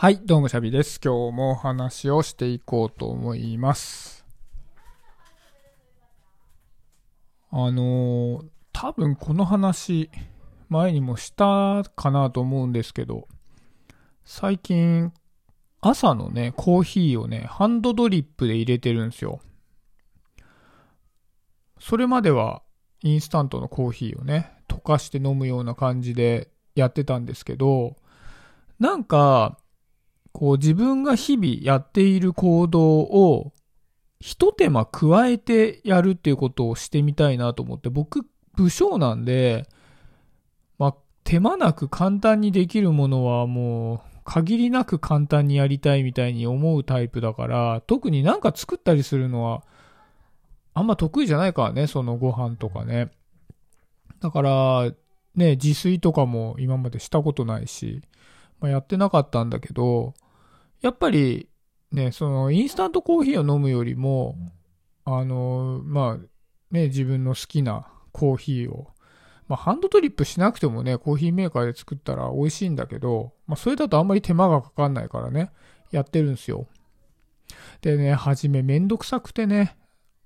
はい、どうもシャビです。今日もお話をしていこうと思います。あのー多分この話、前にもしたかなと思うんですけど、最近、朝のね、コーヒーをね、ハンドドリップで入れてるんですよ。それまでは、インスタントのコーヒーをね、溶かして飲むような感じでやってたんですけど、なんか、こう自分が日々やっている行動を一手間加えてやるっていうことをしてみたいなと思って、僕、武将なんで、まあ、手間なく簡単にできるものはもう、限りなく簡単にやりたいみたいに思うタイプだから、特になんか作ったりするのは、あんま得意じゃないからね、そのご飯とかね。だから、ね、自炊とかも今までしたことないし、まあ、やってなかったんだけど、やっぱり、ね、その、インスタントコーヒーを飲むよりも、あの、まあ、ね、自分の好きなコーヒーを、まあ、ハンドドリップしなくてもね、コーヒーメーカーで作ったら美味しいんだけど、まあ、それだとあんまり手間がかかんないからね、やってるんですよ。でね、はじめめんどくさくてね、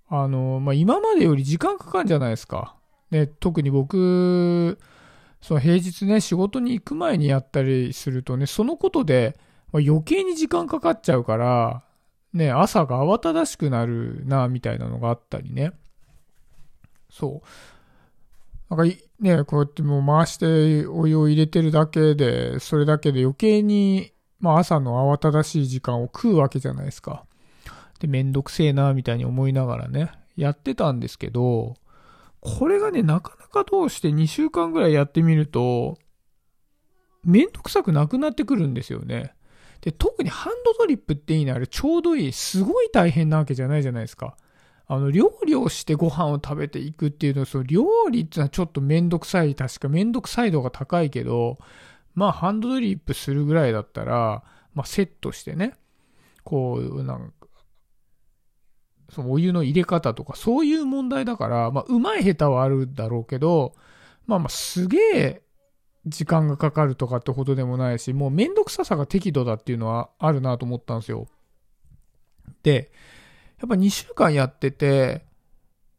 あの、まあ、今までより時間かかるんじゃないですか。ね、特に僕、その平日ね、仕事に行く前にやったりするとね、そのことで、まあ余計に時間かかっちゃうから、ね、朝が慌ただしくなるな、みたいなのがあったりね。そう。なんか、ね、こうやってもう回してお湯を入れてるだけで、それだけで余計に、まあ朝の慌ただしい時間を食うわけじゃないですか。で、めんどくせえな、みたいに思いながらね、やってたんですけど、これがね、なかなかどうして2週間ぐらいやってみると、めんどくさくなくなってくるんですよね。で、特にハンドドリップっていいな、あれちょうどいい。すごい大変なわけじゃないじゃないですか。あの、料理をしてご飯を食べていくっていうのは、その料理っていうのはちょっとめんどくさい、確かめんどくさい度が高いけど、まあ、ハンドドリップするぐらいだったら、まあ、セットしてね、こう、なんか、そのお湯の入れ方とか、そういう問題だから、まあ、うまい下手はあるだろうけど、まあまあ、すげえ時間がかかるとかってほどでもないし、もうめんどくささが適度だっていうのはあるなと思ったんですよ。で、やっぱ2週間やってて、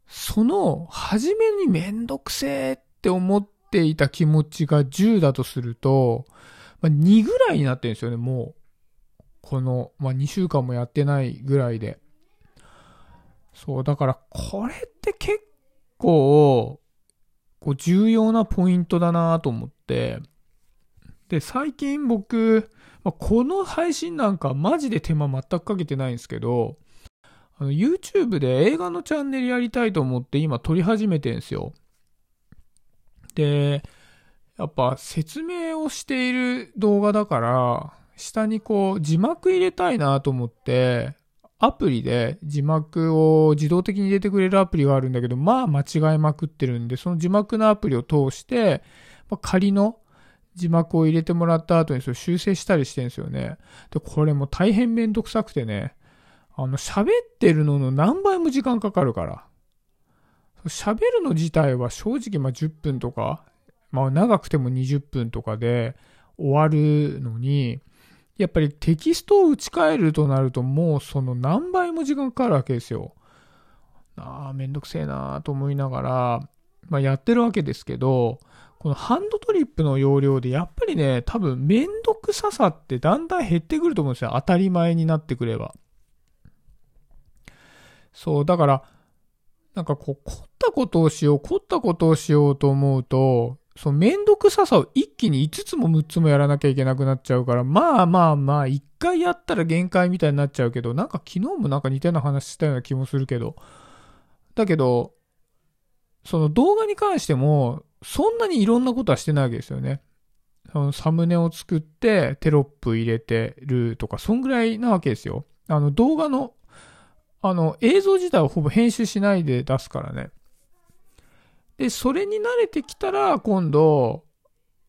その、初めにめんどくせえって思っていた気持ちが10だとすると、まあ、2ぐらいになってるんですよね、もう。この、まあ、2週間もやってないぐらいで。そう、だからこれって結構、こう重要なポイントだなと思っ。で、最近僕、この配信なんかマジで手間全くかけてないんですけど、YouTube で映画のチャンネルやりたいと思って今撮り始めてんですよ。で、やっぱ説明をしている動画だから、下にこう字幕入れたいなと思って、アプリで字幕を自動的に入れてくれるアプリがあるんだけど、まあ間違えまくってるんで、その字幕のアプリを通して、ま、仮の字幕を入れてもらった後にそれ修正したりしてるんですよね。で、これも大変めんどくさくてね、あの、喋ってるのの何倍も時間かかるから。喋るの自体は正直まあ10分とか、まあ長くても20分とかで終わるのに、やっぱりテキストを打ち替えるとなるともうその何倍も時間かかるわけですよ。ああ、めんどくせえなーと思いながら、まあやってるわけですけど、このハンドドリップの容量でやっぱりね、多分めんどくささってだんだん減ってくると思うんですよ。当たり前になってくれば。そう、だから、なんかこう、凝ったことをしよう、凝ったことをしようと思うと、そのめんどくささを一気に5つも6つもやらなきゃいけなくなっちゃうから、まあまあまあ、一回やったら限界みたいになっちゃうけど、なんか昨日もなんか似たような話したような気もするけど、だけど、その動画に関しても、そんなにいろんなことはしてないわけですよね。そのサムネを作ってテロップ入れてるとか、そんぐらいなわけですよ。あの動画の、あの映像自体はほぼ編集しないで出すからね。で、それに慣れてきたら、今度、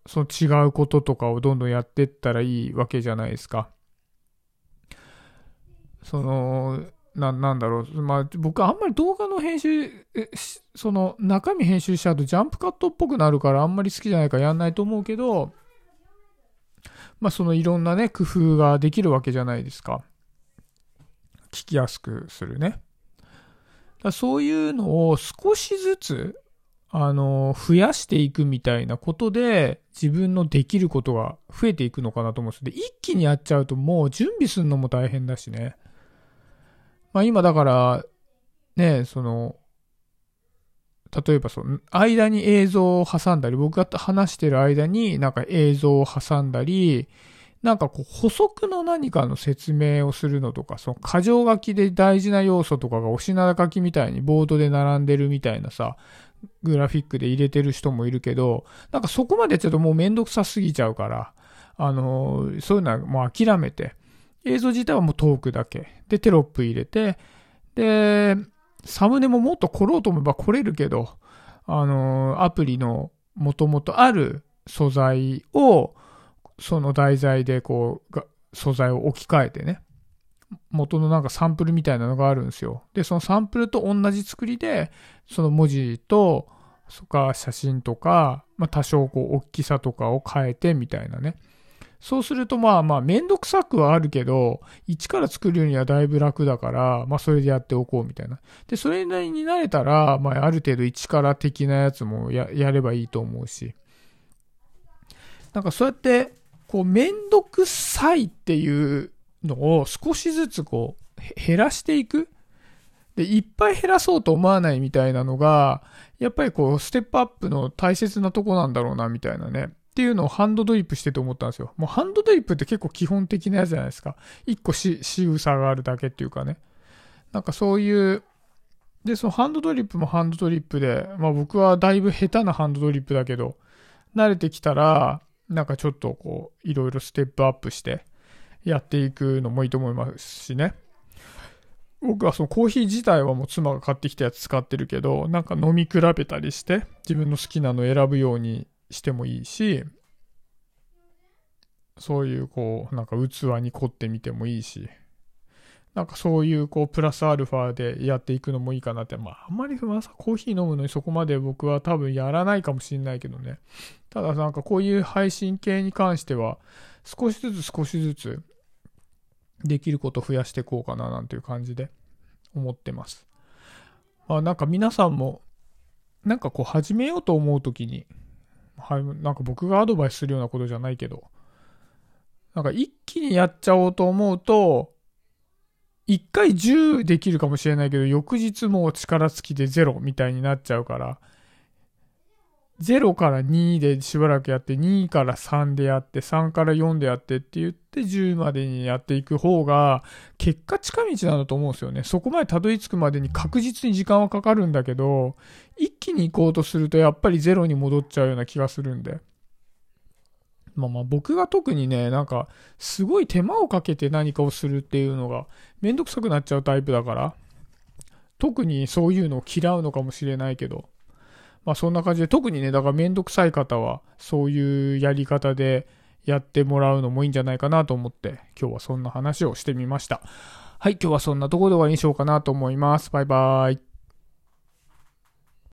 その違うこととかをどんどんやってったらいいわけじゃないですか。その、な、なんだろう。まあ、僕あんまり動画の編集、その中身編集しちゃうとジャンプカットっぽくなるからあんまり好きじゃないからやんないと思うけど、まあそのいろんなね、工夫ができるわけじゃないですか。聞きやすくするね。だそういうのを少しずつ、あの、増やしていくみたいなことで、自分のできることが増えていくのかなと思うんです。で、一気にやっちゃうともう準備するのも大変だしね。まあ今だから、ね、その、例えばその、間に映像を挟んだり、僕が話してる間になんか映像を挟んだり、なんかこう補足の何かの説明をするのとか、その箇条書きで大事な要素とかがおしな書きみたいにボードで並んでるみたいなさ、グラフィックで入れてる人もいるけど、なんかそこまでちょっともうめんどくさすぎちゃうから、あのー、そういうのはもう諦めて、映像自体はもうトークだけ。で、テロップ入れて、で、サムネももっと来ろうと思えば来れるけど、あの、アプリの元々ある素材を、その題材でこう、素材を置き換えてね、元のなんかサンプルみたいなのがあるんですよ。で、そのサンプルと同じ作りで、その文字と、そか写真とか、まあ、多少こう大きさとかを変えてみたいなね。そうするとまあまあめんどくさくはあるけど、一から作るにはだいぶ楽だから、まあそれでやっておこうみたいな。で、それなりになれたら、まあある程度一から的なやつもややればいいと思うし。なんかそうやって、こうめんどくさいっていうのを少しずつこう減らしていく。で、いっぱい減らそうと思わないみたいなのが、やっぱりこう、ステップアップの大切なとこなんだろうな、みたいなね。っていうのをハンドドリップしてて思ったんですよ。もうハンドドリップって結構基本的なやつじゃないですか。一個し、仕草があるだけっていうかね。なんかそういう、で、そのハンドドリップもハンドドリップで、まあ僕はだいぶ下手なハンドドリップだけど、慣れてきたら、なんかちょっとこう、いろいろステップアップしてやっていくのもいいと思いますしね。僕はそのコーヒー自体はもう妻が買ってきたやつ使ってるけど、なんか飲み比べたりして、自分の好きなの選ぶようにしてもいいし、そういうこう、なんか器に凝ってみてもいいし、なんかそういうこう、プラスアルファでやっていくのもいいかなって、まああんまりまさコーヒー飲むのにそこまで僕は多分やらないかもしんないけどね。ただなんかこういう配信系に関しては、少しずつ少しずつできること増やしていこうかななんていう感じで思ってます。まあなんか皆さんも、なんかこう始めようと思うときに、はい、なんか僕がアドバイスするようなことじゃないけど、なんか一気にやっちゃおうと思うと、一回10できるかもしれないけど、翌日もう力尽きて0みたいになっちゃうから、0から2でしばらくやって、2から3でやって、3から4でやってって言って10までにやっていく方が、結果近道なんだと思うんですよね。そこまでたどり着くまでに確実に時間はかかるんだけど、一気に行こうとするとやっぱり0に戻っちゃうような気がするんで。まあまあ僕が特にね、なんか、すごい手間をかけて何かをするっていうのが、めんどくさくなっちゃうタイプだから、特にそういうのを嫌うのかもしれないけど、まあそんな感じで、特にね、だからめんどくさい方は、そういうやり方でやってもらうのもいいんじゃないかなと思って、今日はそんな話をしてみました。はい、今日はそんなところで終わりにしようかなと思います。バイバーイ。